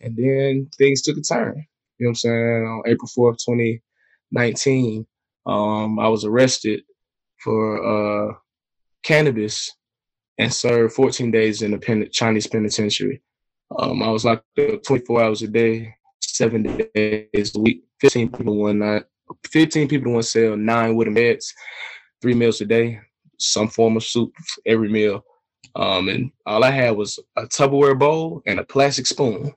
And then things took a turn. You know what I'm saying? On April 4th, 2019, um, I was arrested for uh, cannabis and served 14 days in a Chinese penitentiary. Um, I was locked up 24 hours a day, seven days a week, 15 people one night, 15 people in one cell, nine wooden beds, three meals a day, some form of soup every meal. Um, and all I had was a Tupperware bowl and a plastic spoon.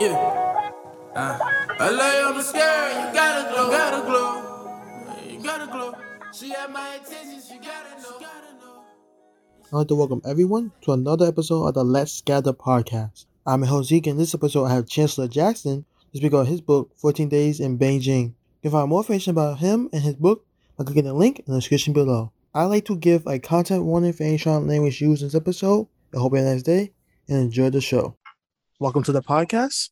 Yeah. Uh, I lay on the you gotta glow, gotta glow, you gotta glow. She had my attention, she gotta know. I'd like to welcome everyone to another episode of the Let's Gather podcast. I'm your host Zeke, and this episode I have Chancellor Jackson to speak on his book, 14 Days in Beijing. You can find more information about him and his book by clicking the link in the description below. I'd like to give a content warning for any strong language used in this episode. I hope you have a nice day and enjoy the show. Welcome to the podcast.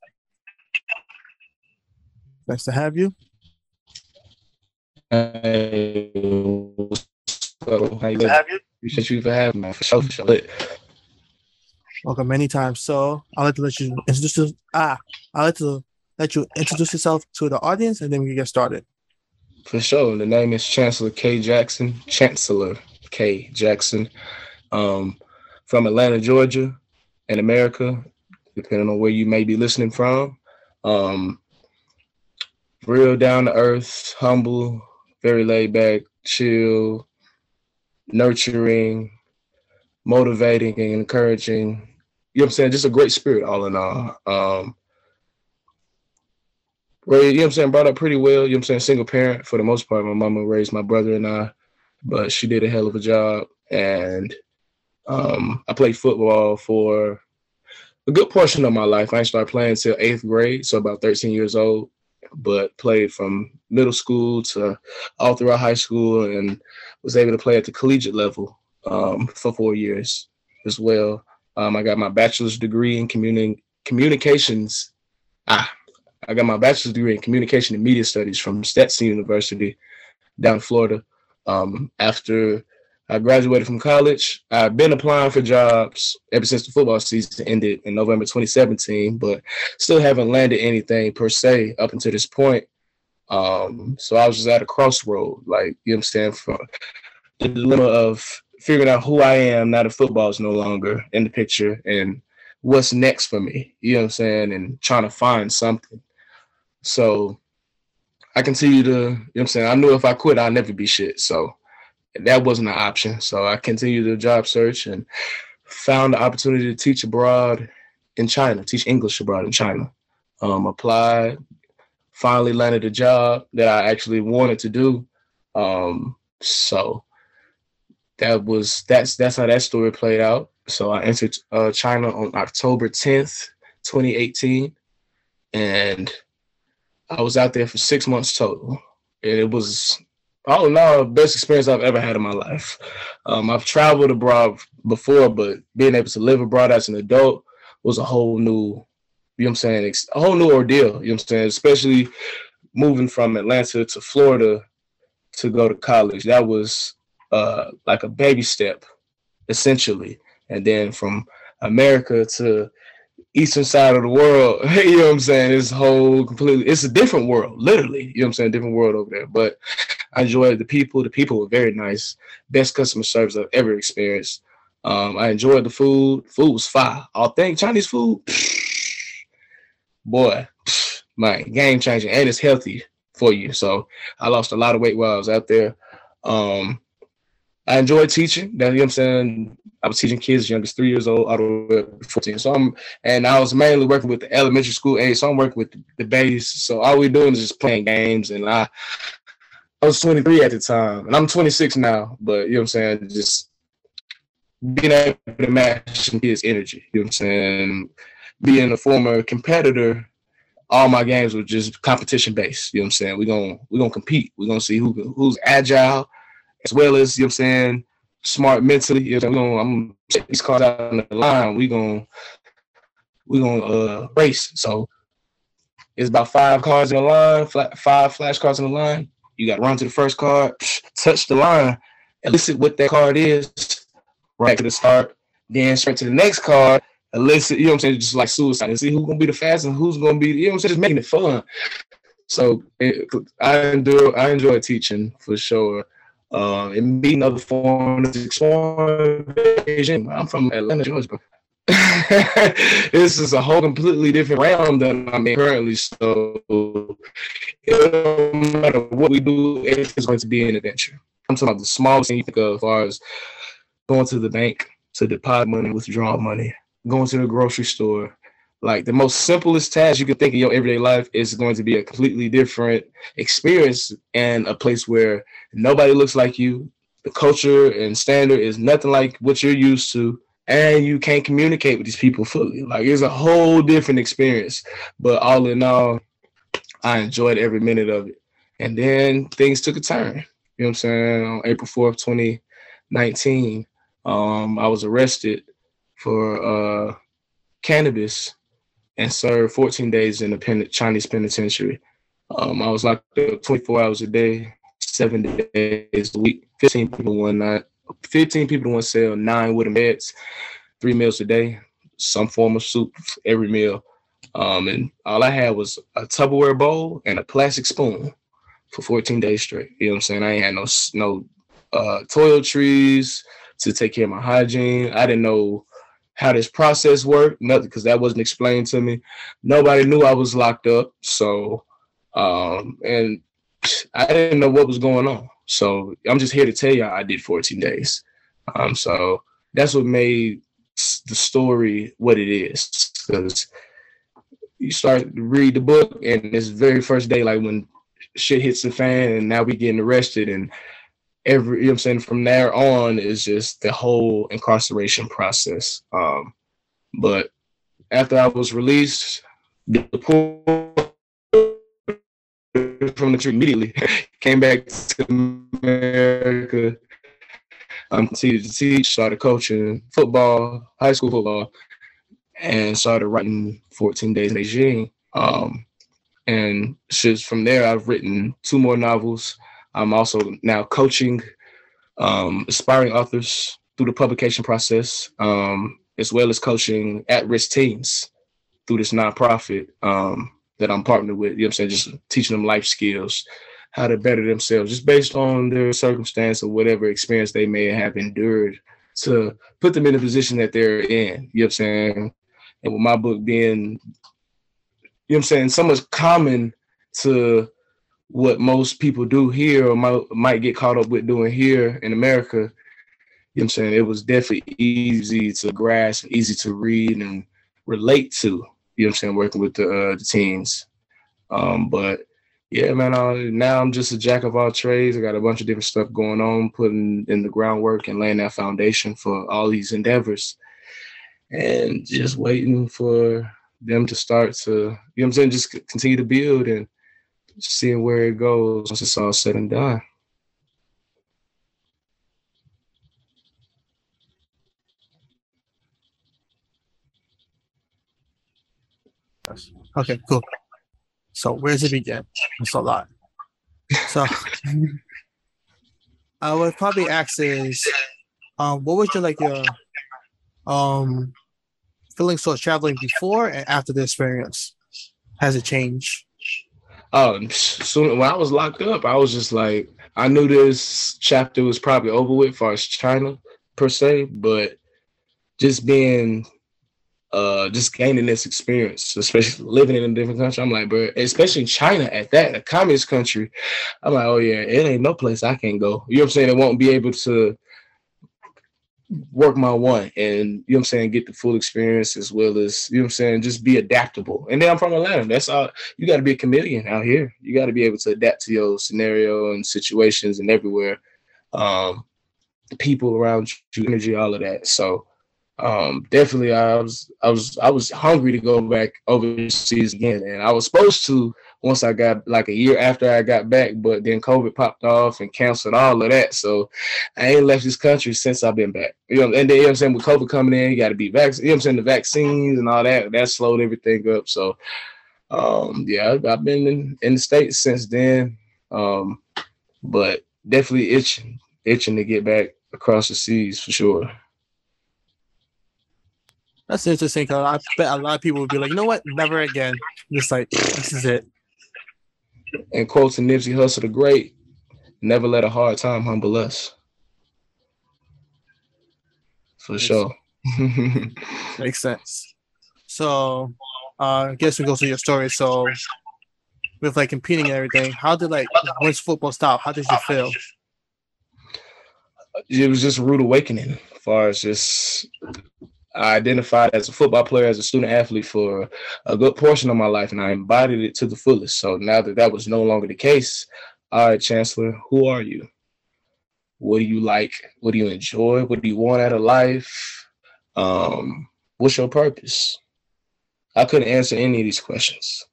Nice to have you. Hey, so, how you have you? Appreciate you for having me. For sure, for sure. Welcome many times. So I'd like to let you introduce you, ah, I'd like to let you introduce yourself to the audience and then we can get started. For sure. The name is Chancellor K. Jackson. Chancellor K. Jackson. Um, from Atlanta, Georgia, in America, depending on where you may be listening from. Um, real down to earth, humble, very laid back, chill, nurturing, motivating, and encouraging. You know what I'm saying? Just a great spirit, all in all. Um, you know what I'm saying? Brought up pretty well. You know what I'm saying? Single parent for the most part. My mama raised my brother and I, but she did a hell of a job. And um, I played football for a good portion of my life. I didn't start playing until eighth grade, so about 13 years old, but played from middle school to all throughout high school and was able to play at the collegiate level um, for four years as well. Um, I got my bachelor's degree in communi- communications. Ah, I got my bachelor's degree in communication and media studies from Stetson University down in Florida. Um, after I graduated from college, I've been applying for jobs ever since the football season ended in November 2017, but still haven't landed anything per se up until this point. Um, so I was just at a crossroad, like you understand, from the dilemma of figuring out who I am now that football is no longer in the picture and what's next for me. You know what I'm saying? And trying to find something. So I continue to, you know what I'm saying? I knew if I quit, I'd never be shit. So that wasn't an option. So I continued the job search and found the opportunity to teach abroad in China, teach English abroad in China. Um, applied, finally landed a job that I actually wanted to do. Um, so that was that's that's how that story played out. So I entered uh, China on October 10th, 2018, and I was out there for six months total, and it was all in all best experience I've ever had in my life. Um, I've traveled abroad before, but being able to live abroad as an adult was a whole new, you know what I'm saying, a whole new ordeal. You know what I'm saying, especially moving from Atlanta to Florida to go to college. That was uh, like a baby step, essentially, and then from America to eastern side of the world, you know what I'm saying? It's whole completely it's a different world, literally. You know what I'm saying? Different world over there. But I enjoyed the people. The people were very nice. Best customer service I've ever experienced. Um, I enjoyed the food. Food was fire. Authentic Chinese food, boy, my game changing and it's healthy for you. So I lost a lot of weight while I was out there. Um, I enjoy teaching. You know what I'm saying. I was teaching kids as young as three years old all the way up to 14. So I'm and I was mainly working with the elementary school age. So I'm working with the base. So all we're doing is just playing games. And I I was 23 at the time, and I'm 26 now. But you know what I'm saying, just being able to match kids' energy. You know what I'm saying. Being a former competitor, all my games were just competition based. You know what I'm saying. We're gonna we're gonna compete. We're gonna see who who's agile as well as you know what I'm saying, smart mentally. You know, we gonna I'm gonna these cards out on the line. We gonna we gonna uh, race. So it's about five cards in the line, five flash cards in the line. You got to run to the first card, touch the line, elicit what that card is, right to the start, then straight to the next card, illicit, you know what I'm saying, just like suicide and see who's gonna be the fastest and who's gonna be, you know what I'm saying, just making it fun. So it, I enjoy I enjoy teaching for sure. Uh, and meeting other foreigners, exploring. I'm from Atlanta, Georgia. this is a whole completely different realm than I'm in currently. So no matter what we do, it's going to be an adventure. I'm talking about the smallest thing you think of as far as going to the bank to deposit money, withdraw money, going to the grocery store. Like the most simplest task you can think of in your everyday life is going to be a completely different experience and a place where nobody looks like you. The culture and standard is nothing like what you're used to and you can't communicate with these people fully. Like it's a whole different experience. But all in all, I enjoyed every minute of it. And then things took a turn. You know what I'm saying? On April 4th, 2019, um, I was arrested for uh, cannabis and served 14 days in the pen- Chinese penitentiary. Um, I was locked up 24 hours a day, seven days a week, 15 people one night. 15 people in one cell, nine wooden beds, three meals a day, some form of soup every meal. Um, and all I had was a Tupperware bowl and a plastic spoon for 14 days straight. You know what I'm saying? I ain't had no no uh, toiletries to take care of my hygiene. I didn't know how this process worked, nothing because that wasn't explained to me. Nobody knew I was locked up, so um, and I didn't know what was going on. So I'm just here to tell y'all I did 14 days. Um, so that's what made the story what it is. Because you start to read the book, and this very first day, like when shit hits the fan, and now we getting arrested, and every you know I'm saying from there on is just the whole incarceration process. Um, but after I was released, the from the tree immediately. Came back to America. Um, continued to teach, started coaching football, high school football, and started writing 14 Days in Beijing. Um, and just from there, I've written two more novels. I'm also now coaching um, aspiring authors through the publication process, um, as well as coaching at-risk teens through this nonprofit. Um, that I'm partnered with, you know I'm saying, just teaching them life skills, how to better themselves, just based on their circumstance or whatever experience they may have endured to put them in the position that they're in. You know what I'm saying? And with my book being, you know what I'm saying, so much common to what most people do here or might, might get caught up with doing here in America. You know what I'm saying? It was definitely easy to grasp, easy to read and relate to you know I'm saying, working with the, uh, the teams. Um, but yeah, man, uh, now I'm just a jack of all trades. I got a bunch of different stuff going on, putting in the groundwork and laying that foundation for all these endeavors and just waiting for them to start to, you know what I'm saying, just continue to build and seeing where it goes once it's all said and done. Okay, cool. So where does it begin? It's a lot. So I would probably ask is, um, what was your like your um feelings towards traveling before and after the experience? Has it changed? Oh, so when I was locked up, I was just like, I knew this chapter was probably over with, far as China per se, but just being uh just gaining this experience, especially living in a different country. I'm like, bro, especially China at that, a communist country. I'm like, oh yeah, it ain't no place I can go. You know what I'm saying? It won't be able to work my one and you know I'm saying, get the full experience as well as you know I'm saying, just be adaptable. And then I'm from Atlanta. That's all you gotta be a chameleon out here. You gotta be able to adapt to your scenario and situations and everywhere. Um people around you, energy, all of that. So um, definitely I was I was I was hungry to go back overseas again, and I was supposed to once I got like a year after I got back, but then COVID popped off and canceled all of that. So I ain't left this country since I've been back. You know, and then you know I'm saying with COVID coming in, you got to be vaccinated. You know I'm saying the vaccines and all that that slowed everything up. So um, yeah, I've, been in, in the states since then, um, but definitely itching itching to get back across the seas for sure. That's interesting because I bet a lot of people would be like, you know what, never again. Just like this is it. And quoting Nipsey Hussle the Great, never let a hard time humble us. For Makes sure. Makes sense. So, uh, I guess we go through your story. So, with like competing and everything, how did like once football stopped, how did you feel? It was just a rude awakening, as far as just I identified as a football player, as a student athlete for a good portion of my life, and I embodied it to the fullest. So now that that was no longer the case, all right, Chancellor, who are you? What do you like? What do you enjoy? What do you want out of life? Um, what's your purpose? I couldn't answer any of these questions.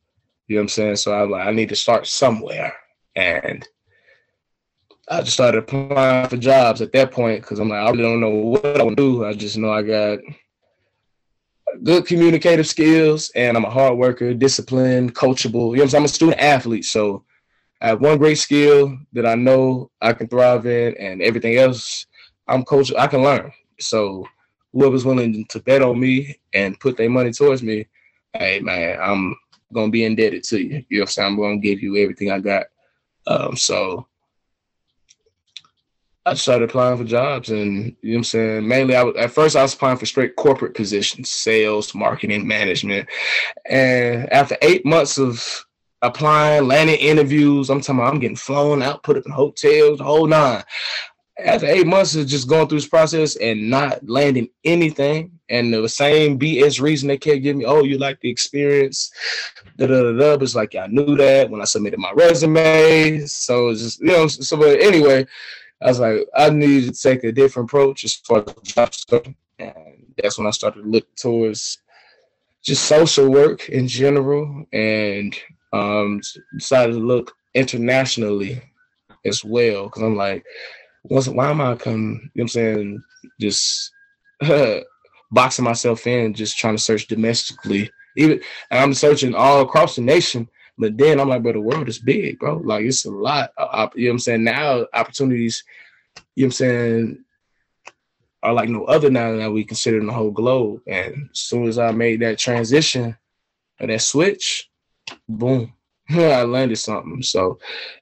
You know what I'm saying? So I'm like, I need to start somewhere, and I just started applying for jobs at that point because I'm like, I really don't know what I want to do. I just know I got good communicative skills, and I'm a hard worker, disciplined, coachable. You know, I'm, I'm a student athlete, so I have one great skill that I know I can thrive in, and everything else I'm coach. I can learn. So whoever's willing to bet on me and put their money towards me, hey man, I'm gonna be indebted to you. You know what I'm saying? I'm gonna give you everything I got. Um, so I started applying for jobs and you know what I'm saying? Mainly I was, at first I was applying for straight corporate positions, sales, marketing, management. And after eight months of applying, landing interviews, I'm talking about I'm getting flown out, put up in hotels, whole nine. After eight months of just going through this process and not landing anything, and the same BS reason they kept giving me, oh, you like the experience, da da da da. It's like I knew that when I submitted my resume. So it's just you know, so but anyway, I was like, I need to take a different approach as far as job stuff. And that's when I started to look towards just social work in general and um, decided to look internationally as well. Cause I'm like, why am I come, you know what I'm saying, just boxing myself in, just trying to search domestically. Even I'm searching all across the nation but then I'm like, bro, the world is big, bro. Like it's a lot. Of, you know what I'm saying? Now opportunities, you know what I'm saying, are like no other now that we consider in the whole globe. And as soon as I made that transition or that switch, boom, I landed something. So,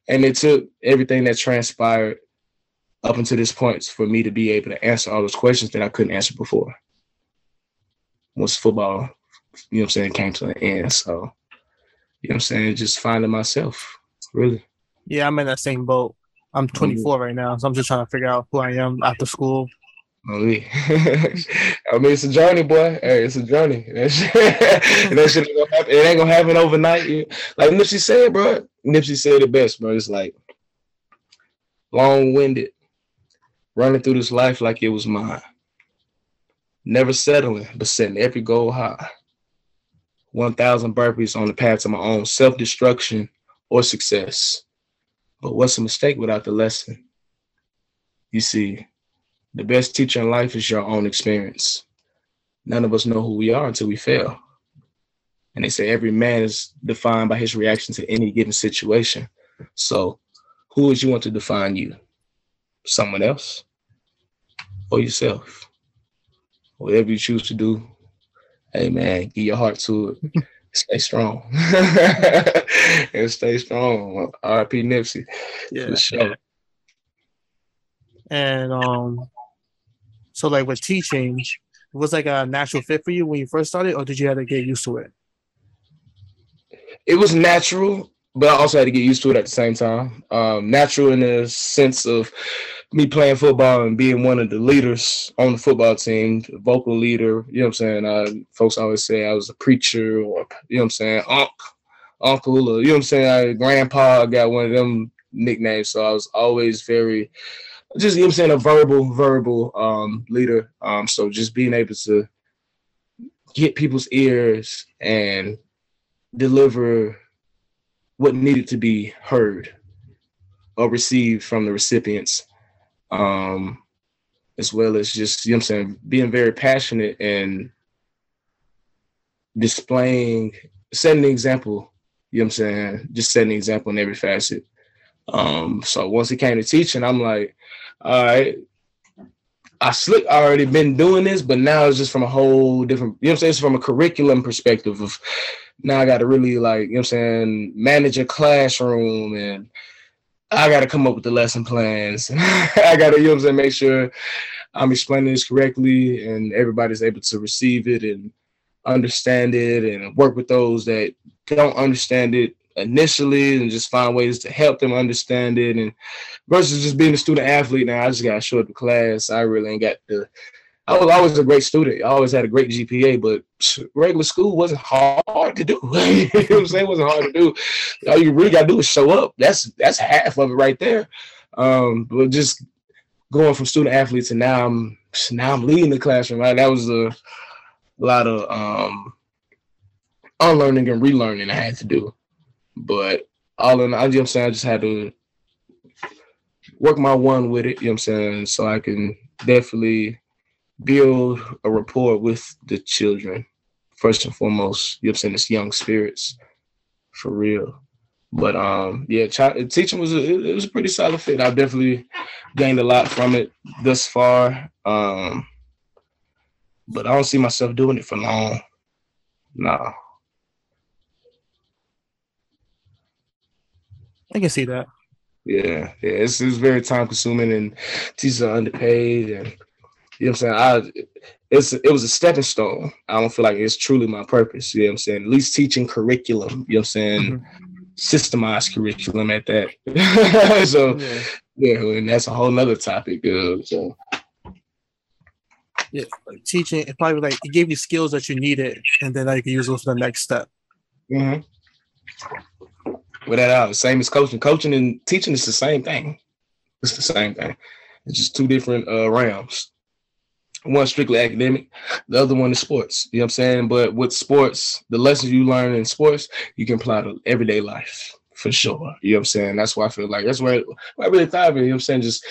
and it took everything that transpired up until this point for me to be able to answer all those questions that I couldn't answer before. Once football, you know what I'm saying, came to an end. So you know I'm saying, just finding myself, really. Yeah, I'm in that same boat. I'm mm-hmm. 24 mm-hmm. right now, so I'm just trying to figure out who I am after school. Oh. I mean, it's a journey, boy. Hey, it's a journey. That shit, that shit ain't gonna happen. It ain't gonna happen overnight. Like Nipsey said, bro. Nipsey said it best, bro. It's like long-winded, running through this life like it was mine. Never settling, but setting every goal high. 1,000 burpees on the path to my own self destruction or success. But what's a mistake without the lesson? You see, the best teacher in life is your own experience. None of us know who we are until we fail. And they say every man is defined by his reaction to any given situation. So, who would you want to define you? Someone else or yourself? Whatever you choose to do, hey man, give your heart to it. stay strong. and stay strong. RP Nipsey. Yeah. For sure. And um so like with teaching, it was like a natural fit for you when you first started, or did you have to get used to it? It was natural, but I also had to get used to it at the same time. Um, natural in the sense of me playing football and being one of the leaders on the football team, the vocal leader, you know what I'm saying? Uh, folks always say I was a preacher or, you know what I'm saying, unc, uncle, or, you know what I'm saying? I, grandpa got one of them nicknames. So I was always very, just, you know what I'm saying, a verbal, verbal um, leader. Um, so just being able to get people's ears and deliver what needed to be heard or received from the recipients um, as well as just, you know I'm saying, being very passionate and displaying, setting the example, you know I'm saying, just setting the example in every facet. Um, so once it came to teaching, I'm like, all right, I slick already been doing this, but now it's just from a whole different, you know I'm saying? It's from a curriculum perspective of now I got to really like, you know what I'm saying, manage a classroom and I got to come up with the lesson plans. I got to, you know I'm saying, make sure I'm explaining this correctly and everybody's able to receive it and understand it and work with those that don't understand it initially and just find ways to help them understand it and versus just being a student athlete now I just got short the class. I really ain't got the I was always a great student. I always had a great GPA, but regular school wasn't hard to do. you know what I'm saying? It wasn't hard to do. All you really gotta do is show up. That's that's half of it right there. Um, but just going from student athlete to now I'm now I'm leading the classroom, right? That was a, lot of um unlearning and relearning I had to do. But all in all, you know I'm saying, I just had to work my one with it, you know what I'm saying, so I can definitely build a rapport with the children first and foremost. You know what I'm saying? It's young spirits for real. But um, yeah, ch- teaching was a, it was a pretty solid fit. I've definitely gained a lot from it thus far. Um, but I don't see myself doing it for long. Nah. I can see that. Yeah, yeah, it's, it's very time consuming and teachers are underpaid and you know what I'm saying? I it's it was a stepping stone. I don't feel like it's truly my purpose. You know what I'm saying? At least teaching curriculum, you know what I'm saying? Mm-hmm. Systemized curriculum at that. so yeah. yeah, and that's a whole nother topic. Uh, so yeah, like teaching it probably like it gave you skills that you needed, and then now you can use those for the next step. Mm-hmm. Without doubt, same as coaching. Coaching and teaching is the same thing. It's the same thing. It's just two different uh, realms one strictly academic, the other one is sports. You know what I'm saying? But with sports, the lessons you learn in sports, you can apply to everyday life for sure. You know what I'm saying? That's why I feel like that's where I really thrive you know what I'm saying? Just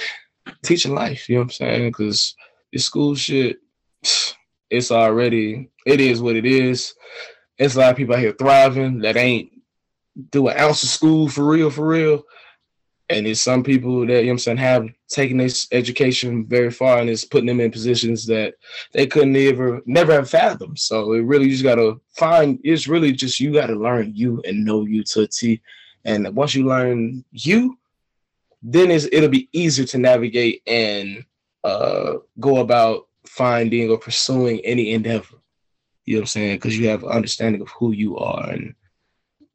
teaching life, you know what I'm saying? Because the school shit, it's already, it is what it is. It's a lot of people out here thriving that ain't do an ounce of school for real, for real. And it's some people that, you know I'm saying, have taken this education very far and it's putting them in positions that they couldn't ever, never have fathomed. So it really just got to find, it's really just you got to learn you and know you to a T. And once you learn you, then it's, it'll be easier to navigate and uh, go about finding or pursuing any endeavor. You know what I'm saying? Because you have an understanding of who you are and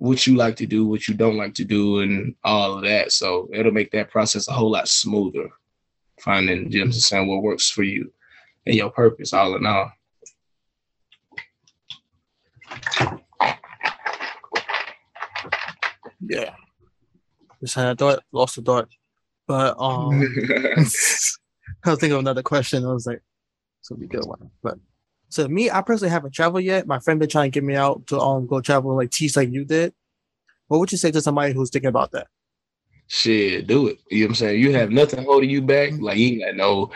what you like to do, what you don't like to do, and all of that. So it'll make that process a whole lot smoother. Finding gems and saying what works for you and your purpose, all in all. Yeah. Just had a thought, lost a thought. But um I was thinking of another question. I was like, "So be good one. But so me, I personally haven't traveled yet. My friend been trying to get me out to um go travel like teach like you did. What would you say to somebody who's thinking about that? Shit, do it. You know what I'm saying? You have nothing holding you back. Like you ain't got no,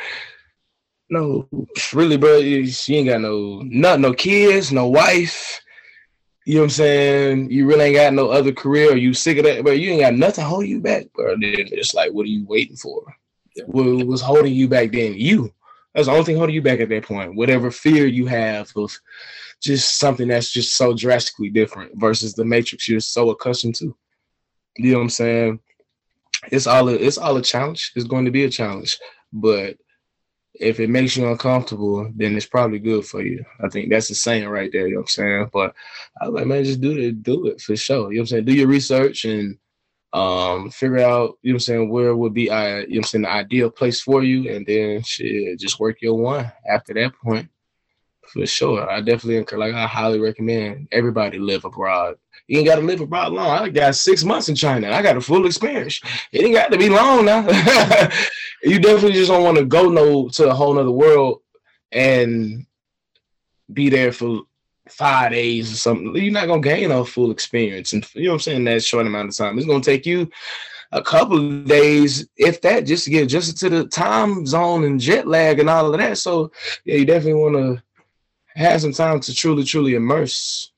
no, really, bro. You ain't got no, not no kids, no wife. You know what I'm saying? You really ain't got no other career. You sick of that, but you ain't got nothing holding you back, bro. Then it's like, what are you waiting for? What was holding you back then? You. That's the only thing holding you back at that point. Whatever fear you have of just something that's just so drastically different versus the matrix you're so accustomed to. You know what I'm saying? It's all a, it's all a challenge. It's going to be a challenge, but if it makes you uncomfortable, then it's probably good for you. I think that's the saying right there. You know what I'm saying? But I was like, man, just do it, do it for sure. You know what I'm saying? Do your research and um, figure out, you know I'm saying, where would be, uh, you know I'm saying, the ideal place for you, and then shit, just work your one after that point. For sure. I definitely encourage, like, I highly recommend everybody live abroad. You ain't got to live abroad long. I got six months in China. I got a full experience. It ain't got to be long now. you definitely just don't want to go no to a whole nother world and be there for five days or something, you're not gonna gain a full experience. And you know what I'm saying? That short amount of time. It's gonna take you a couple of days, if that, just to get adjusted to the time zone and jet lag and all of that. So yeah, you definitely wanna have some time to truly, truly immerse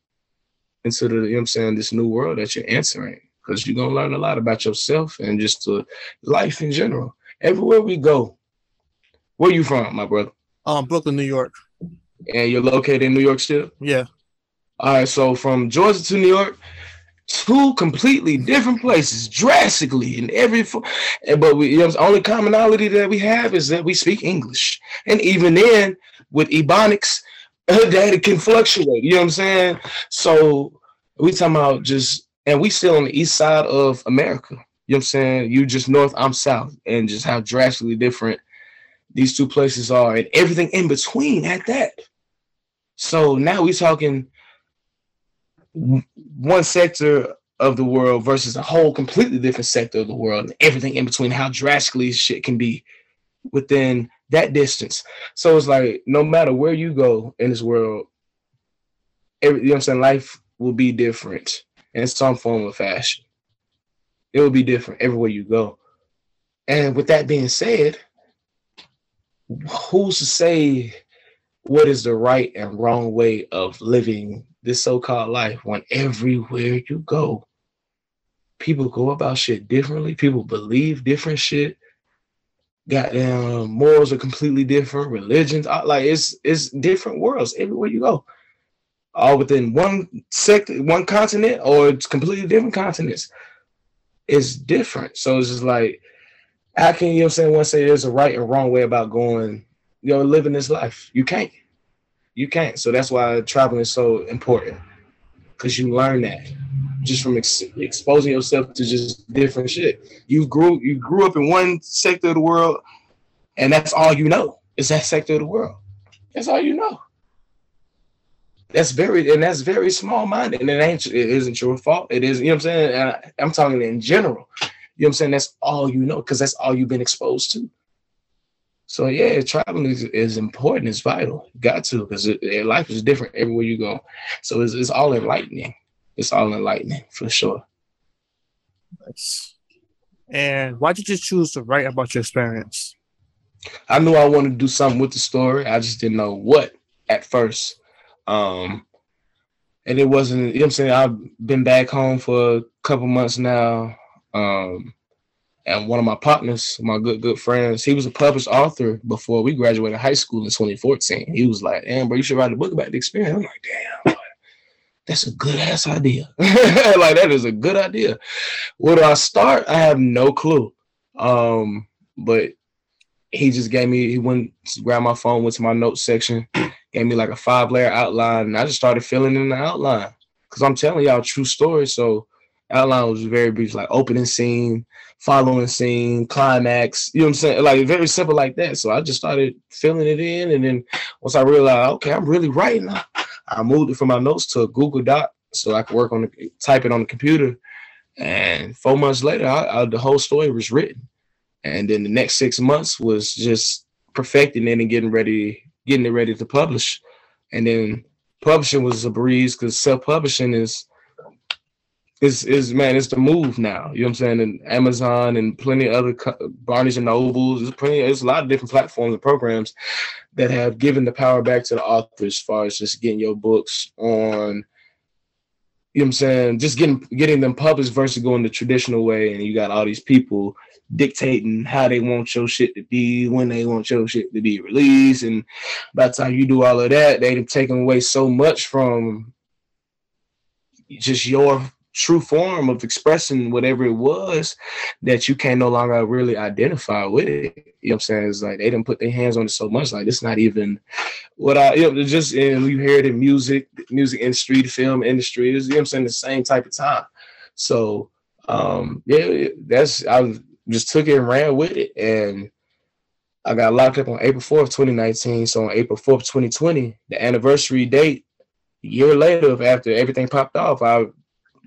into the, you know what I'm saying, this new world that you're answering. Because you're gonna learn a lot about yourself and just uh, life in general. Everywhere we go, Where you from, my brother? Um, Brooklyn, New York. And you're located in New York still? Yeah. All right, so from Georgia to New York, two completely different places, drastically in every. But we, you know, the only commonality that we have is that we speak English, and even then, with Ebonics, that it can fluctuate. You know what I'm saying? So we talking about just, and we still on the east side of America. You know what I'm saying? You just north, I'm south, and just how drastically different these two places are, and everything in between at that. So now we're talking one sector of the world versus a whole completely different sector of the world, and everything in between. How drastically shit can be within that distance. So it's like no matter where you go in this world, every, you know what I'm saying, life will be different in some form of fashion. It will be different everywhere you go. And with that being said, who's to say what is the right and wrong way of living this so-called life when everywhere you go, people go about shit differently, people believe different shit, goddamn morals are completely different, religions uh, like it's it's different worlds everywhere you go. All within one sector, one continent, or it's completely different continents. It's different. So it's just like, how can you know what I'm saying? One say there's a right and wrong way about going, you know, living this life. You can't. You can't. So that's why traveling is so important. Cause you learn that just from ex- exposing yourself to just different shit. You grew you grew up in one sector of the world, and that's all you know is that sector of the world. That's all you know. That's very and that's very small minded, and it ain't it isn't your fault. It is you know what I'm saying. And I, I'm talking in general. You know what I'm saying? That's all you know because that's all you've been exposed to. So yeah, traveling is, is important. It's vital. You got to because life is different everywhere you go. So it's, it's all enlightening it's all enlightening for sure. Nice. And why did you choose to write about your experience? I knew I wanted to do something with the story. I just didn't know what at first. Um, and it wasn't, you know I'm saying? I've been back home for a couple months now. Um, and one of my partners, my good, good friends, he was a published author before we graduated high school in 2014. He was like, bro, you should write a book about the experience. I'm like, damn, that's a good ass idea. like that is a good idea. Where do I start? I have no clue. Um, but he just gave me he went grabbed my phone, went to my notes section, gave me like a five layer outline, and I just started filling in the outline. Cause I'm telling y'all true story. So outline was very brief, like opening scene, following scene, climax. You know what I'm saying? Like very simple like that. So I just started filling it in, and then once I realized, okay, I'm really writing. I moved it from my notes to a Google Doc so I could work on the type it on the computer. And four months later, I, I, the whole story was written. And then the next six months was just perfecting it and getting ready, getting it ready to publish. And then publishing was a breeze because self-publishing is is is man, it's the move now. You know what I'm saying? And Amazon and plenty of other Barnes and Nobles. There's plenty. There's a lot of different platforms and programs that have given the power back to the author as far as just getting your books on. You know what I'm saying? Just getting getting them published versus going the traditional way, and you got all these people dictating how they want your shit to be, when they want your shit to be released, and by the time you do all of that, they've taken away so much from just your true form of expressing whatever it was that you can no longer really identify with it. You know what I'm saying? It's like they didn't put their hands on it so much. Like it's not even what I you know, just you hear it in music, music industry, the film industry, is you know what I'm saying, the same type of time. So um yeah, that's I just took it and ran with it and I got locked up on April 4th, 2019. So on April 4th, 2020, the anniversary date, year later, after everything popped off, I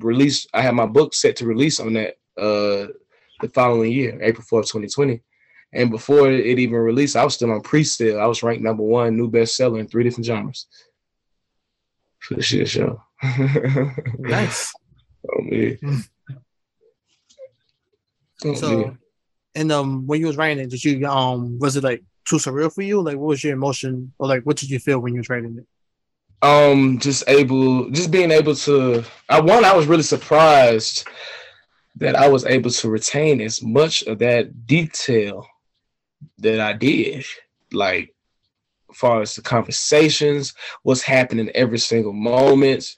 release. I had my book set to release on that uh the following year, April 4th, 2020. And before it even released, I was still on pre-sale. I was ranked number one new bestseller in three different genres for the shit show. nice. Oh me. Oh, so, and um, when you was writing it, did you um, was it like too surreal for you? Like, what was your emotion, or like, what did you feel when you was writing it? Um just able just being able to i one i was really surprised that i was able to retain as much of that detail that i did like far as the conversations, what's happening every single moment.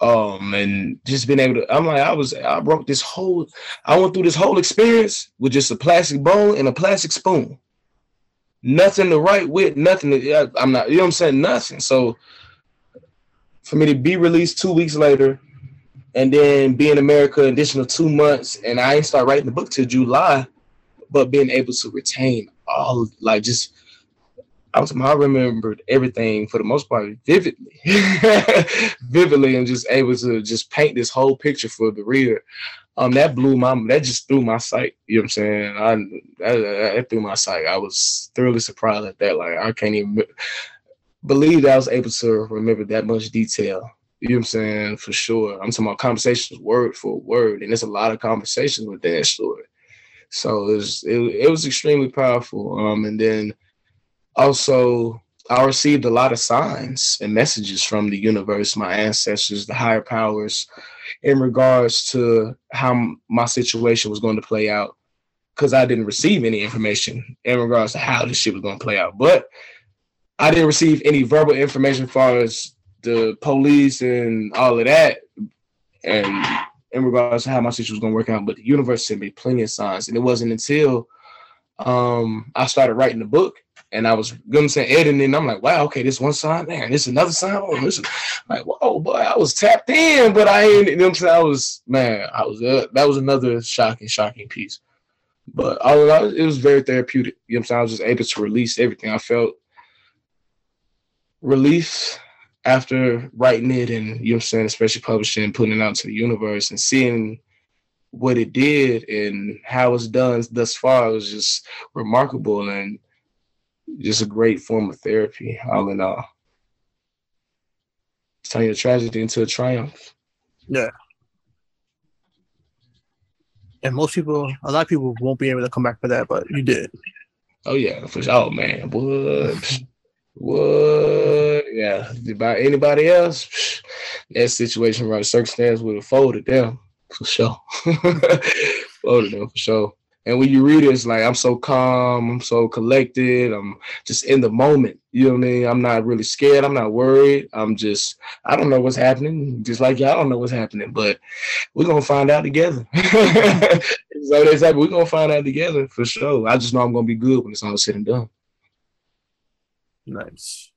Um, and just being able to, I'm like, I was, I broke this whole, I went through this whole experience with just a plastic bowl and a plastic spoon. Nothing to write with, nothing to, I'm not, you know what I'm saying? Nothing. So for me to be released two weeks later and then be in America additional two months, and I ain't start writing the book till July, but being able to retain all, like just I was I remembered everything for the most part vividly, vividly, and just able to just paint this whole picture for the reader. Um, that blew my that just threw my sight. You know what I'm saying? I that, that threw my sight. I was thoroughly surprised at that. Like I can't even believe that I was able to remember that much detail. You know what I'm saying? For sure. I'm talking about conversations word for word, and there's a lot of conversations with that story. So it was it, it was extremely powerful. Um, and then also I received a lot of signs and messages from the universe, my ancestors, the higher powers, in regards to how my situation was going to play out. Because I didn't receive any information in regards to how this shit was going to play out. But I didn't receive any verbal information as far as the police and all of that. And in regards to how my situation was going to work out. But the universe sent me plenty of signs. And it wasn't until um, I started writing the book and I was going to say editing. And I'm like, wow, okay, this one sign there, and this another sign. Oh, this is like, whoa, boy, I was tapped in, but I ain't. You know I'm saying? I was man, I was uh, that was another shocking, shocking piece. But all of that, it was very therapeutic. You know I'm saying? I was just able to release everything. I felt relief after writing it, and you know I'm saying, especially publishing, putting it out to the universe, and seeing what it did and how it's done thus far was just remarkable and just a great form of therapy, all in all. Turn your tragedy into a triumph. Yeah. And most people, a lot of people won't be able to come back for that, but you did. Oh yeah, for sure. Oh man, what? What? Yeah. About anybody else, that situation, right? Circumstance would have folded them for sure. folded them for sure. And when you read it, it's like I'm so calm, I'm so collected, I'm just in the moment. You know what I mean? I'm not really scared, I'm not worried. I'm just I don't know what's happening. Just like y'all don't know what's happening, but we're gonna find out together. so they said we're gonna find out together for sure. I just know I'm gonna be good when it's all said and done. Nice.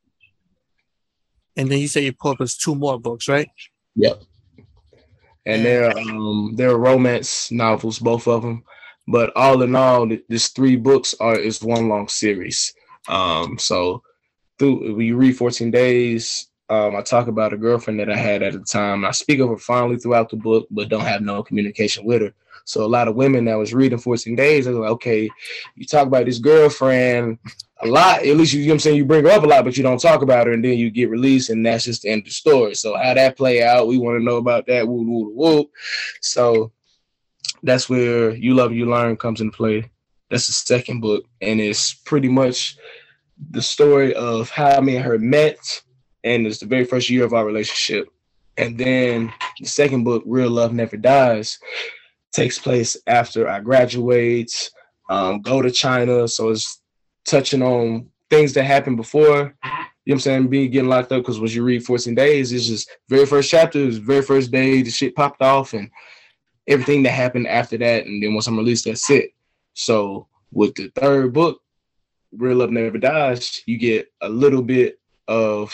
And then you say you published two more books, right? Yep. And they're um they're romance novels, both of them. But all in all, this three books are is one long series. Um, so through we read 14 days, um, I talk about a girlfriend that I had at the time. I speak of her fondly throughout the book, but don't have no communication with her. So a lot of women that was reading 14 days, they're like, okay, you talk about this girlfriend a lot. At least you, you know I'm saying, you bring her up a lot, but you don't talk about her, and then you get released, and that's just the end of the story. So how that play out, we want to know about that. Woo, woo, woo. So that's where You Love You Learn comes into play. That's the second book, and it's pretty much the story of how me and her met, and it's the very first year of our relationship. And then the second book, Real Love Never Dies, takes place after I graduate, um, go to China. So it's touching on things that happened before. You know what I'm saying? Being getting locked up because when you read 14 days, it's just very first chapter, very first day, the shit popped off, and everything that happened after that, and then once I'm released, that's it. So with the third book, Real Love Never Dies, you get a little bit of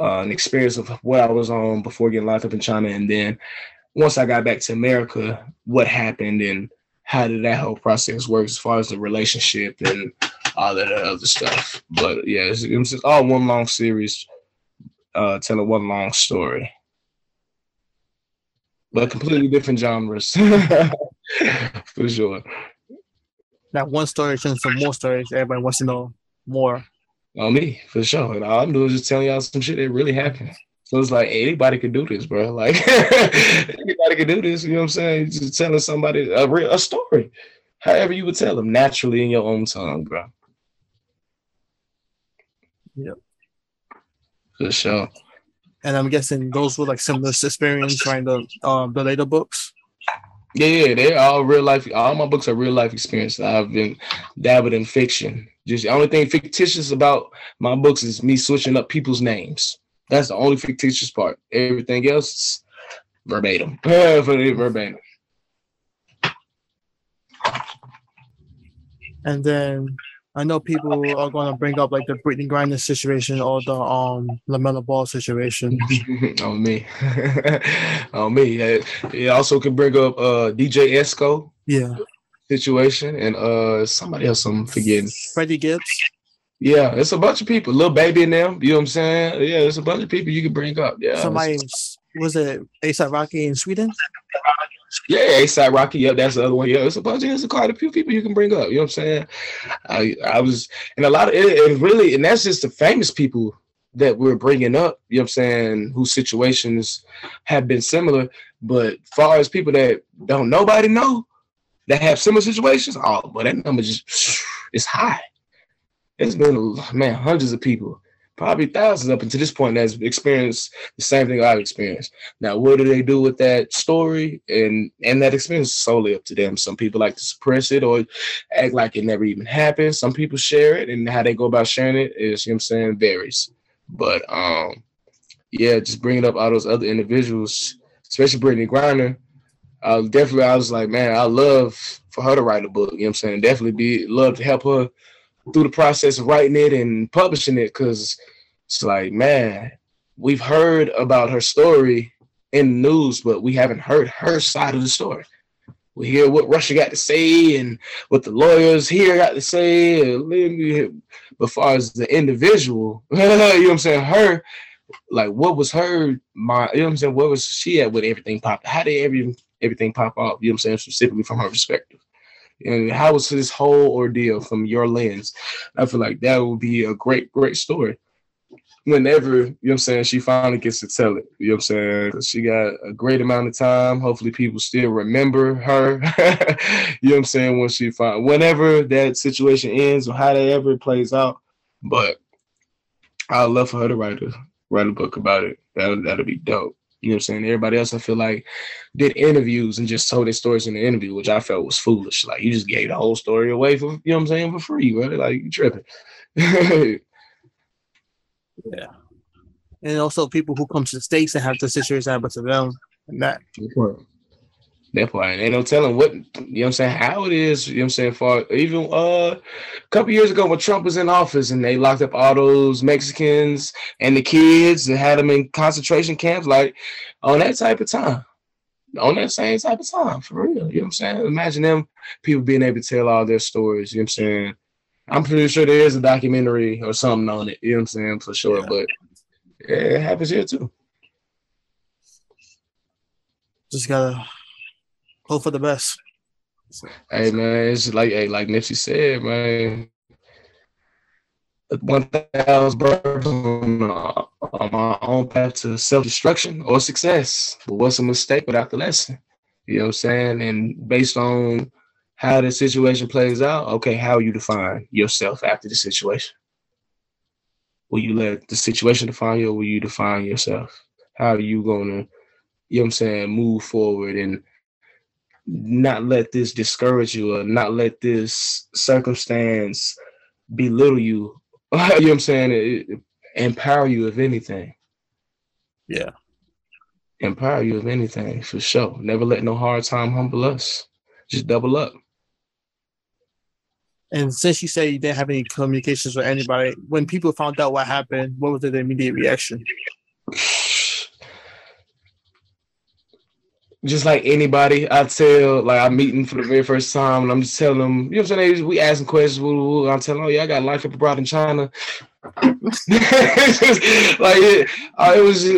uh, an experience of what I was on before getting locked up in China, and then once I got back to America, what happened and how did that whole process work as far as the relationship and all that other stuff. But yeah, it's, it's all one long series, uh, telling one long story but completely different genres for sure. That one story turns to more stories. Everybody wants to know more. On me, for sure. And all I'm doing is just telling y'all some shit that really happened. So it's like anybody can do this, bro. Like anybody can do this. You know what I'm saying? Just telling somebody a real a story, however you would tell them, naturally in your own tongue, bro. Yep. For sure and I'm guessing those were like similar experience writing the um the later books. Yeah, yeah, they're all real life. All my books are real life experience. I've been dabbled in fiction. Just the only thing fictitious about my books is me switching up people's names. That's the only fictitious part. Everything else is verbatim. Perfectly verbatim. And then I know people are going to bring up like the Brittney Griner situation or the um LaMelo Ball situation. on me, on me. It also can bring up uh DJ Esco. Yeah. Situation and uh somebody else I'm forgetting. Freddie Gibbs. Yeah, it's a bunch of people. Little baby in them. You know what I'm saying? Yeah, it's a bunch of people you can bring up. Yeah. Somebody was it ASAP Rocky in Sweden? Yeah, ASAP Rocky. Yep, that's the other one. Yeah, it's a bunch. It's quite a few people you can bring up. You know what I'm saying? I I was and a lot of it, it really, and that's just the famous people that we're bringing up. You know what I'm saying? Whose situations have been similar, but far as people that don't nobody know that have similar situations, oh, but that number just is high. It's been man, hundreds of people probably thousands up until this point that's experienced the same thing I've experienced. Now, what do they do with that story and and that experience solely up to them. Some people like to suppress it or act like it never even happened. Some people share it, and how they go about sharing it is, you know what I'm saying, varies. But um, yeah, just bringing up all those other individuals, especially Brittney Griner. Uh, definitely, I was like, man, I love for her to write a book. You know what I'm saying? Definitely be love to help her through the process of writing it and publishing it because it's like, man, we've heard about her story in the news, but we haven't heard her side of the story. We hear what Russia got to say and what the lawyers here got to say. But far as the individual, you know what I'm saying? Her, like, what was her, my, you know what I'm saying? Where was she at with everything pop? How did every, everything pop off? You know what I'm saying? Specifically from her perspective and how was this whole ordeal from your lens? I feel like that would be a great, great story. Whenever, you know what I'm saying, she finally gets to tell it. You know what I'm saying? She got a great amount of time. Hopefully people still remember her. you know what I'm saying? When she find whenever that situation ends or how that ever plays out. But I'd love for her to write a write a book about it. That that'd be dope. You know what I'm saying? Everybody else, I feel like, did interviews and just told their stories in the interview, which I felt was foolish. Like you just gave the whole story away for, you know what I'm saying, for free, right? Like you tripping. yeah. And also people who come to the States and have the situation happen to them and that. That part. And they don't tell them what, you know what I'm saying, how it is, you know what I'm saying, for even uh, a couple years ago when Trump was in office and they locked up all those Mexicans and the kids and had them in concentration camps, like on that type of time. On that same type of time, for real. You know what I'm saying? Imagine them people being able to tell all their stories, you know what I'm saying? I'm pretty sure there is a documentary or something on it, you know what I'm saying, for sure. Yeah. But yeah, it happens here too. Just gotta hope for the best. Hey man, it's like hey, like Nipsey said, man. One thousand on, on my own path to self destruction or success. But what's a mistake without the lesson? You know what I'm saying? And based on how the situation plays out, okay, how you define yourself after the situation? Will you let the situation define you or will you define yourself? How are you gonna, you know what I'm saying, move forward and not let this discourage you or not let this circumstance belittle you. you know what I'm saying? It, it, empower you if anything. Yeah. Empower you if anything, for sure. Never let no hard time humble us. Just double up. And since you say you didn't have any communications with anybody, when people found out what happened, what was the immediate reaction? just like anybody, I tell like I'm meeting for the very first time, and I'm just telling them, you know what I'm saying? We asking questions. Woo, woo, I'm telling oh yeah, I got life up abroad in China. like it, uh, it was.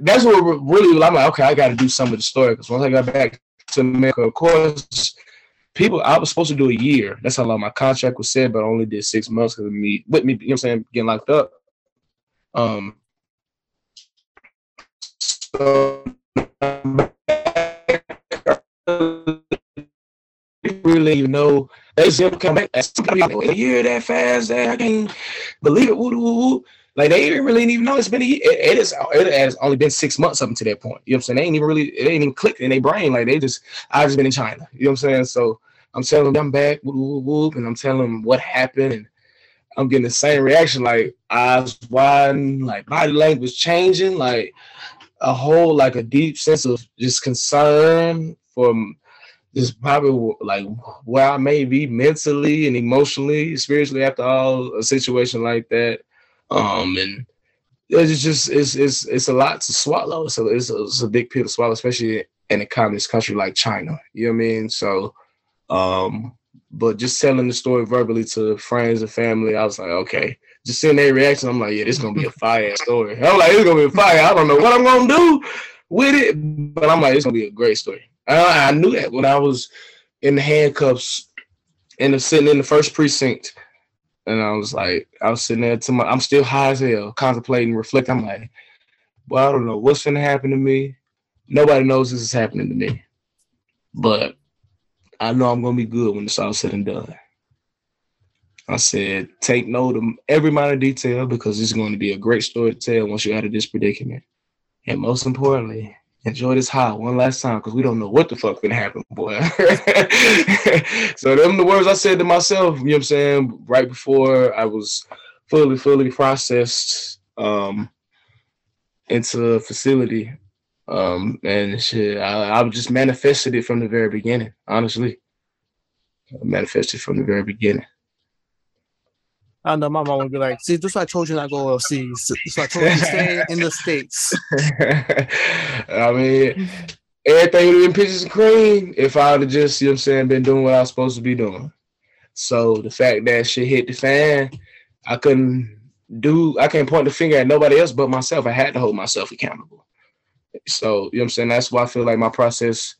That's what really. I'm like, okay, I got to do some of the story because once I got back to America, of course, people. I was supposed to do a year. That's how long my contract was said, but I only did six months because of me with me. You know what I'm saying? Getting locked up. Um. So really even know they still come back. A year that fast, that I can't believe it. Woo, woo, woo. Like they didn't really even know it's been a year. It, it is it has only been six months up to that point. You know what I'm saying? They ain't even really it ain't even clicked in their brain. Like they just I've just been in China. You know what I'm saying? So I'm telling them I'm back, whoop, and I'm telling them what happened, and I'm getting the same reaction, like eyes widen, like body language changing, like a whole like a deep sense of just concern from just probably like where I may be mentally and emotionally, spiritually after all a situation like that. Um, and it's just it's it's it's a lot to swallow. So it's a, it's a big pill to swallow, especially in a communist country like China. You know what I mean? So, um, but just telling the story verbally to friends and family, I was like, okay. Just seeing their reaction, I'm like, yeah, this is gonna be a fire story. I'm like, it's gonna be a fire. I don't know what I'm gonna do with it, but I'm like, it's gonna be a great story. I, I knew that when I was in the handcuffs and sitting in the first precinct and I was like, I was sitting there to my, I'm still high as hell, contemplating, reflecting. I'm like, well, I don't know what's gonna happen to me. Nobody knows this is happening to me, but I know I'm gonna be good when it's all said and done. I said, take note of every minor detail because it's going to be a great story to tell once you're out of this predicament. And most importantly, enjoy this high one last time because we don't know what the fuck gonna happen, boy. so them the words I said to myself, you know what I'm saying, right before I was fully, fully processed um into a facility. Um and shit, I, I just manifested it from the very beginning, honestly. I manifested from the very beginning. I know my mom would be like, see, this is why I told you not go overseas. So I told you stay in the States. I mean, everything would have been peaches and cream if I would have just, you know what I'm saying, been doing what I was supposed to be doing. So the fact that shit hit the fan, I couldn't do, I can't point the finger at nobody else but myself. I had to hold myself accountable. So, you know what I'm saying? That's why I feel like my process,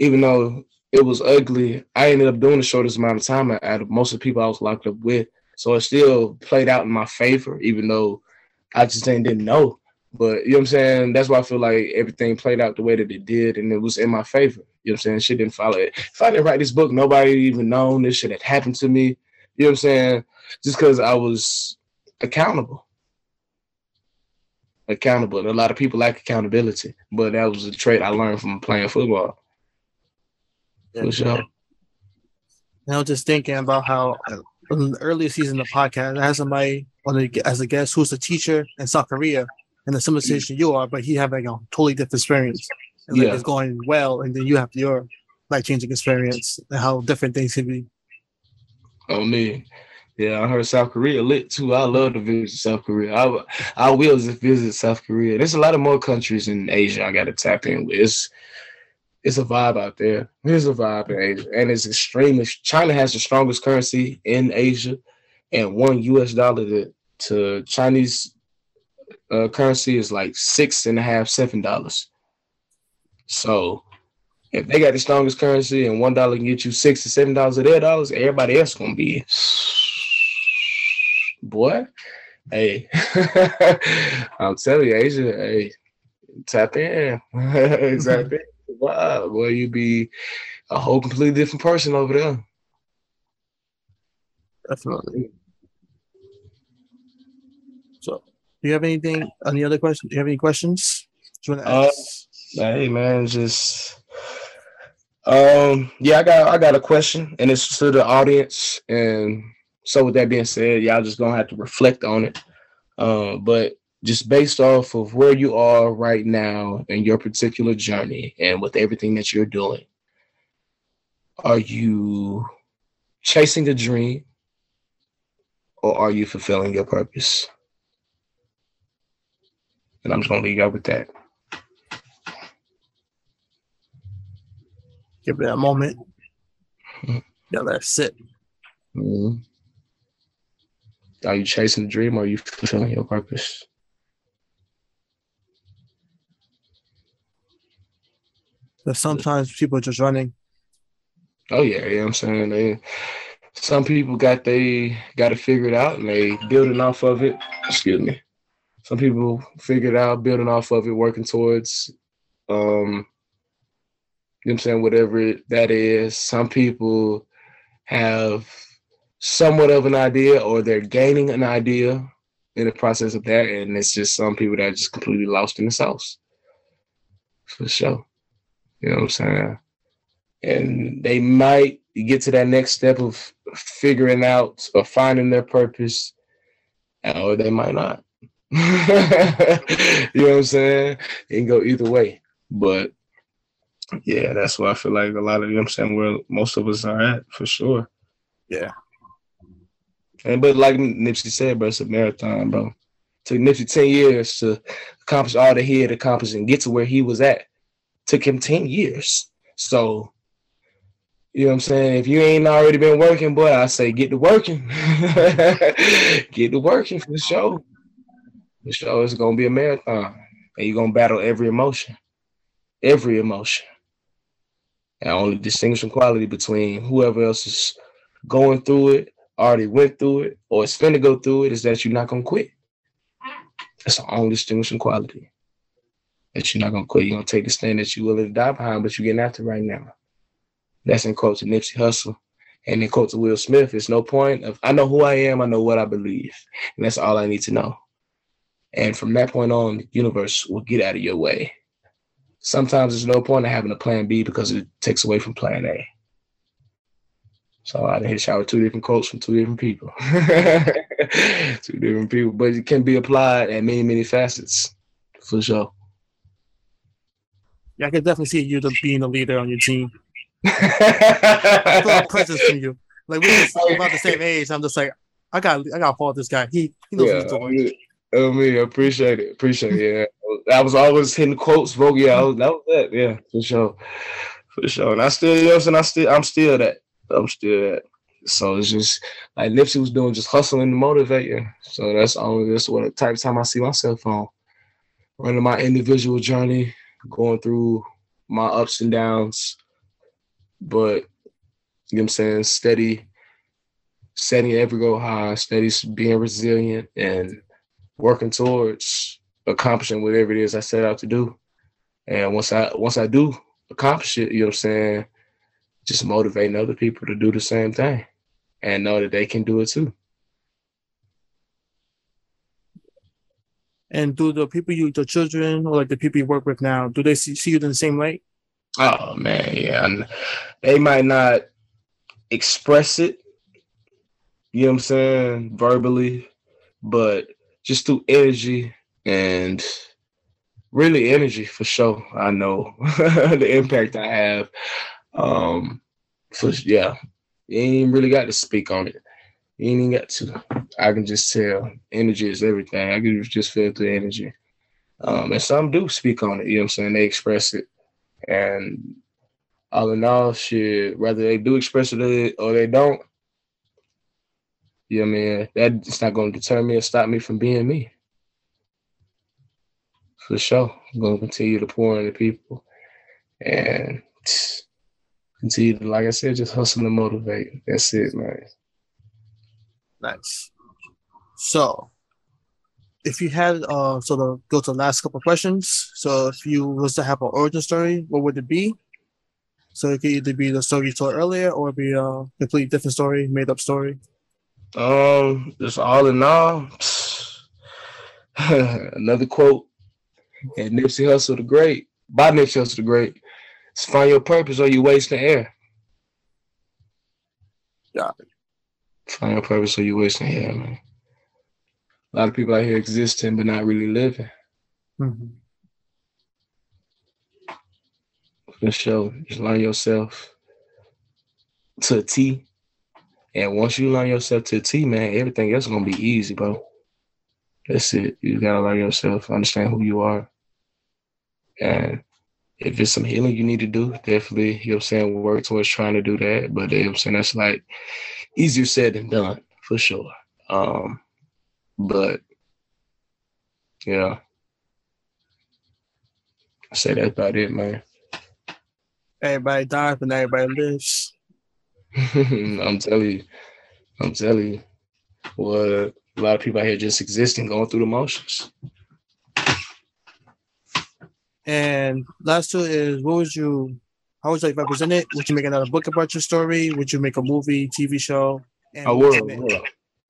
even though it was ugly, I ended up doing the shortest amount of time out of most of the people I was locked up with. So it still played out in my favor, even though I just didn't know. But you know what I'm saying? That's why I feel like everything played out the way that it did, and it was in my favor. You know what I'm saying? Shit didn't follow it. If I didn't write this book, nobody even known this shit had happened to me. You know what I'm saying? Just because I was accountable. Accountable. And a lot of people lack accountability, but that was a trait I learned from playing football. Yeah. For sure. And I was just thinking about how in the earlier season of the podcast, I had somebody on the, as a guest who's a teacher in South Korea in the similar mm. situation you are, but he had like a totally different experience. And like yeah. it's going well, and then you have your life changing experience and how different things can be. Oh man. Yeah, I heard South Korea lit too. I love to visit South Korea. I I will visit South Korea. There's a lot of more countries in Asia I got to tap in with. It's it's a vibe out there. There's a vibe in Asia, and it's extremely. China has the strongest currency in Asia, and one U.S. dollar to, to Chinese uh, currency is like six and a half, seven dollars. So, if they got the strongest currency and one dollar can get you six to seven dollars of their dollars, everybody else gonna be, boy. Hey, I'm telling you, Asia. Hey, tap in. exactly vibe, boy. You be a whole completely different person over there. Definitely. So, do you have anything? Any other questions? Do you have any questions? Do you want to uh, ask? Uh, hey man, just um, yeah, I got I got a question, and it's to the audience. And so, with that being said, y'all just gonna have to reflect on it. Um, but just based off of where you are right now in your particular journey and with everything that you're doing, are you chasing a dream or are you fulfilling your purpose? And I'm just going to leave y'all with that. Give it a moment. Mm-hmm. Yeah, that's it. Mm-hmm. Are you chasing a dream or are you fulfilling your purpose? But sometimes people are just running. Oh yeah, yeah. I'm saying they. Some people got they got to figure it out and they building off of it. Excuse me. Some people figured out building off of it, working towards, um, you know what I'm saying, whatever that is. Some people have somewhat of an idea or they're gaining an idea in the process of that, and it's just some people that are just completely lost in the. For sure. You know what I'm saying? And they might get to that next step of figuring out or finding their purpose, or they might not. you know what I'm saying? It can go either way. But yeah, that's why I feel like a lot of you know I'm saying where most of us are at for sure. Yeah. And but like Nipsey said, bro, it's a marathon, bro. It took Nipsey 10 years to accomplish all that he had accomplished and get to where he was at. Took him 10 years. So you know what I'm saying? If you ain't already been working, boy, I say get to working. get to working for the show. The show is gonna be a marathon. Uh, and you're gonna battle every emotion. Every emotion. And only distinguishing quality between whoever else is going through it, already went through it, or is finna go through it is that you're not gonna quit. That's the only distinguishing quality. That you're not gonna quit. You're gonna take the stand that you're willing to die behind, but you're getting after right now. That's in quote to Nipsey Hussle. And in quote to Will Smith, it's no point of I know who I am, I know what I believe. And that's all I need to know. And from that point on, the universe will get out of your way. Sometimes there's no point in having a plan B because it takes away from plan A. So I hit shower two different quotes from two different people. two different people. But it can be applied at many, many facets for sure. Yeah, I can definitely see you being a leader on your team. I feel a presence from you. Like we're about the same age. I'm just like, I got I gotta follow this guy. He he knows yeah, what he's doing. Oh, I mean, appreciate it. Appreciate it. Yeah. I was always hitting quotes, vogue. Yeah, was, that was that. Yeah, for sure. For sure. And I still, you know I'm I still I'm still that. I'm still that. So it's just like Nipsey was doing, just hustling to motivate you. So that's only that's what the type of time I see myself on. Running my individual journey, going through my ups and downs, but you know what I'm saying, steady, setting every goal high, steady being resilient and working towards accomplishing whatever it is I set out to do. And once I once I do accomplish it, you know what I'm saying, just motivating other people to do the same thing and know that they can do it too. And do the people you, the children, or like the people you work with now, do they see, see you in the same light? Oh man, yeah. And they might not express it, you know what I'm saying, verbally, but just through energy and really energy for sure. I know the impact I have. Um for yeah. You ain't really got to speak on it. You ain't even got to. I can just tell energy is everything. I can just feel the energy. Um, and some do speak on it, you know what I'm saying? They express it. And all in all, shit, whether they do express it or they don't, you know what I mean? That's not going to deter me or stop me from being me. For sure. I'm going to continue to pour into people and continue to, like I said, just hustle and motivate. That's it, man. Nice. So, if you had uh so to go to the last couple questions. So if you was to have an origin story what would it be? So it could either be the story you told earlier or be a completely different story made up story. Um just all in all another quote. And Nipsey Hussle the Great. By Nipsey Hussle the Great. It's find your purpose or you wasting air. Yeah find your purpose or you wasting air man a lot of people out here existing but not really living. Mm-hmm. For sure, just learn yourself to a T, and once you learn yourself to a T, man, everything else is gonna be easy, bro. That's it. You gotta learn yourself, understand who you are, and if it's some healing you need to do, definitely, you know what I'm saying, work towards trying to do that. But you know what I'm saying that's like easier said than done for sure. Um, but yeah. I say that's about it, man. Everybody dies and everybody lives. I'm telling you. I'm telling you. Well, a lot of people out here just existing, going through the motions. And last two is what would you how would you like represent it? Would you make another book about your story? Would you make a movie, TV show? I will.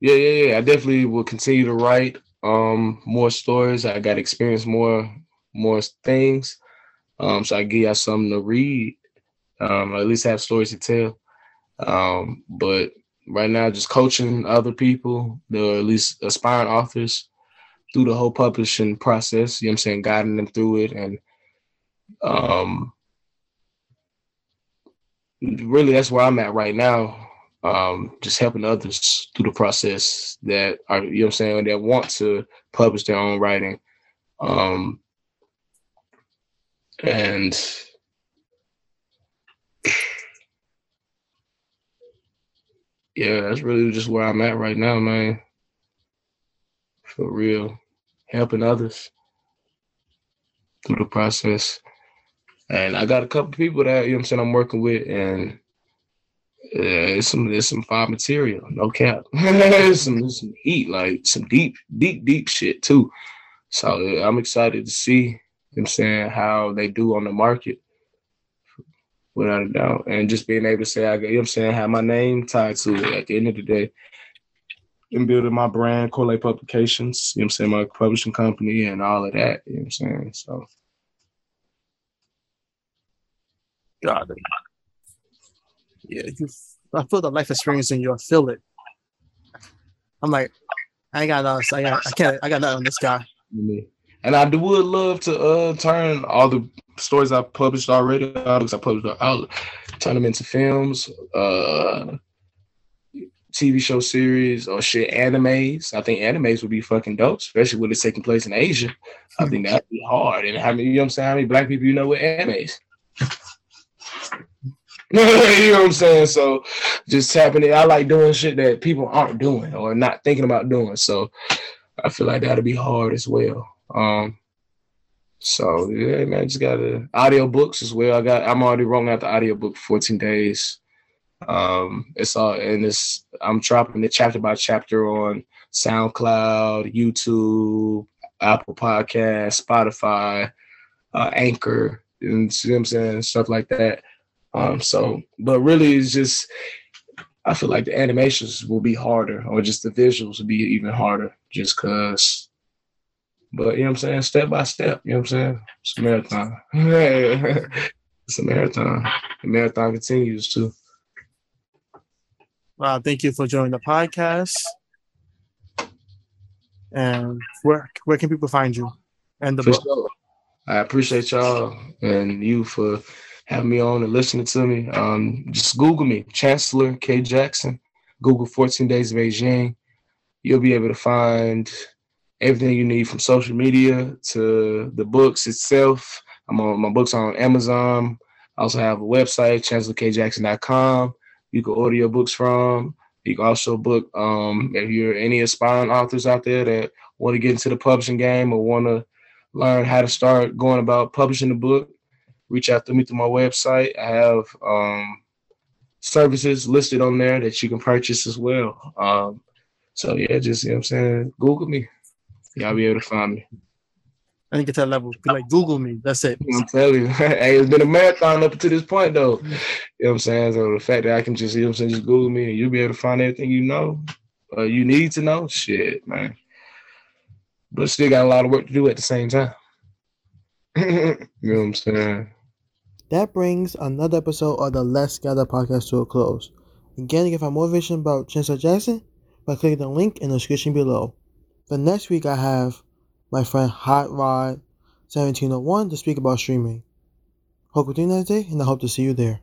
Yeah, yeah, yeah. I definitely will continue to write. um more stories. I got to experience more more things. Um, so I give y'all something to read. Um, at least have stories to tell. Um, but right now, just coaching other people, or at least aspiring authors, through the whole publishing process. You know what I'm saying, guiding them through it, and um, really that's where I'm at right now. Um, just helping others through the process that are, you know what I'm saying, that want to publish their own writing. Um, and yeah, that's really just where I'm at right now, man. For real. Helping others through the process. And I got a couple people that, you know I'm saying, I'm working with and uh, it's some it's some fire material, no cap. some some heat, like some deep, deep, deep shit too. So I'm excited to see you know I'm saying how they do on the market without a doubt. And just being able to say, I, got you know I'm saying, have my name tied to it at the end of the day. And building my brand, Corley Publications, you know I'm saying, my publishing company and all of that, you know I'm saying? So. It. Yeah, you, I feel the life experience in you. I feel it. I'm like, I ain't got us. I got, I can't, I got nothing on this guy. And I would love to uh, turn all the stories I've published already, books I published out, turn them into films, uh, TV show series, or shit animes. I think animes would be fucking dope, especially with it taking place in Asia. I think that'd be hard. And how many, you know what I'm saying? How many black people you know with animes? you know what I'm saying? So just tapping it. I like doing shit that people aren't doing or not thinking about doing. So I feel like that'll be hard as well. Um, so yeah, man, just got the audio books as well. I got I'm already rolling out the audio book 14 days. Um, it's all and it's I'm dropping it chapter by chapter on SoundCloud, YouTube, Apple Podcast, Spotify, uh, Anchor, and see what I'm saying, stuff like that. Um, so, but really, it's just I feel like the animations will be harder, or just the visuals will be even harder, just because but you know what I'm saying? Step by step, you know what I'm saying? It's a marathon. it's a marathon. The marathon continues too. Wow, thank you for joining the podcast. And where where can people find you? And the for book. Sure. I appreciate y'all and you for having me on and listening to me. Um, just Google me, Chancellor K. Jackson. Google 14 Days of Beijing. You'll be able to find everything you need from social media to the books itself. I'm on my books are on Amazon. I also have a website, chancellorkjackson.com. You can order your books from. You can also book um, if you're any aspiring authors out there that want to get into the publishing game or want to learn how to start going about publishing a book, reach out to me through my website. I have um, services listed on there that you can purchase as well. Um, so yeah, just you know what I'm saying, Google me. Y'all be able to find me. I think it's that level. Be like, Google me. That's it. I'm telling you. hey, it's been a marathon up to this point, though. You know what I'm saying? So the fact that I can just, you know what I'm saying, just Google me and you'll be able to find everything you know, uh, you need to know, shit, man. But still got a lot of work to do at the same time. you know what I'm saying? That brings another episode of the Let's Gather podcast to a close. Again, you can find more information about Chancellor Jackson by clicking the link in the description below. The next week, I have my friend Hot Rod 1701 to speak about streaming. Hope doing that day, and I hope to see you there.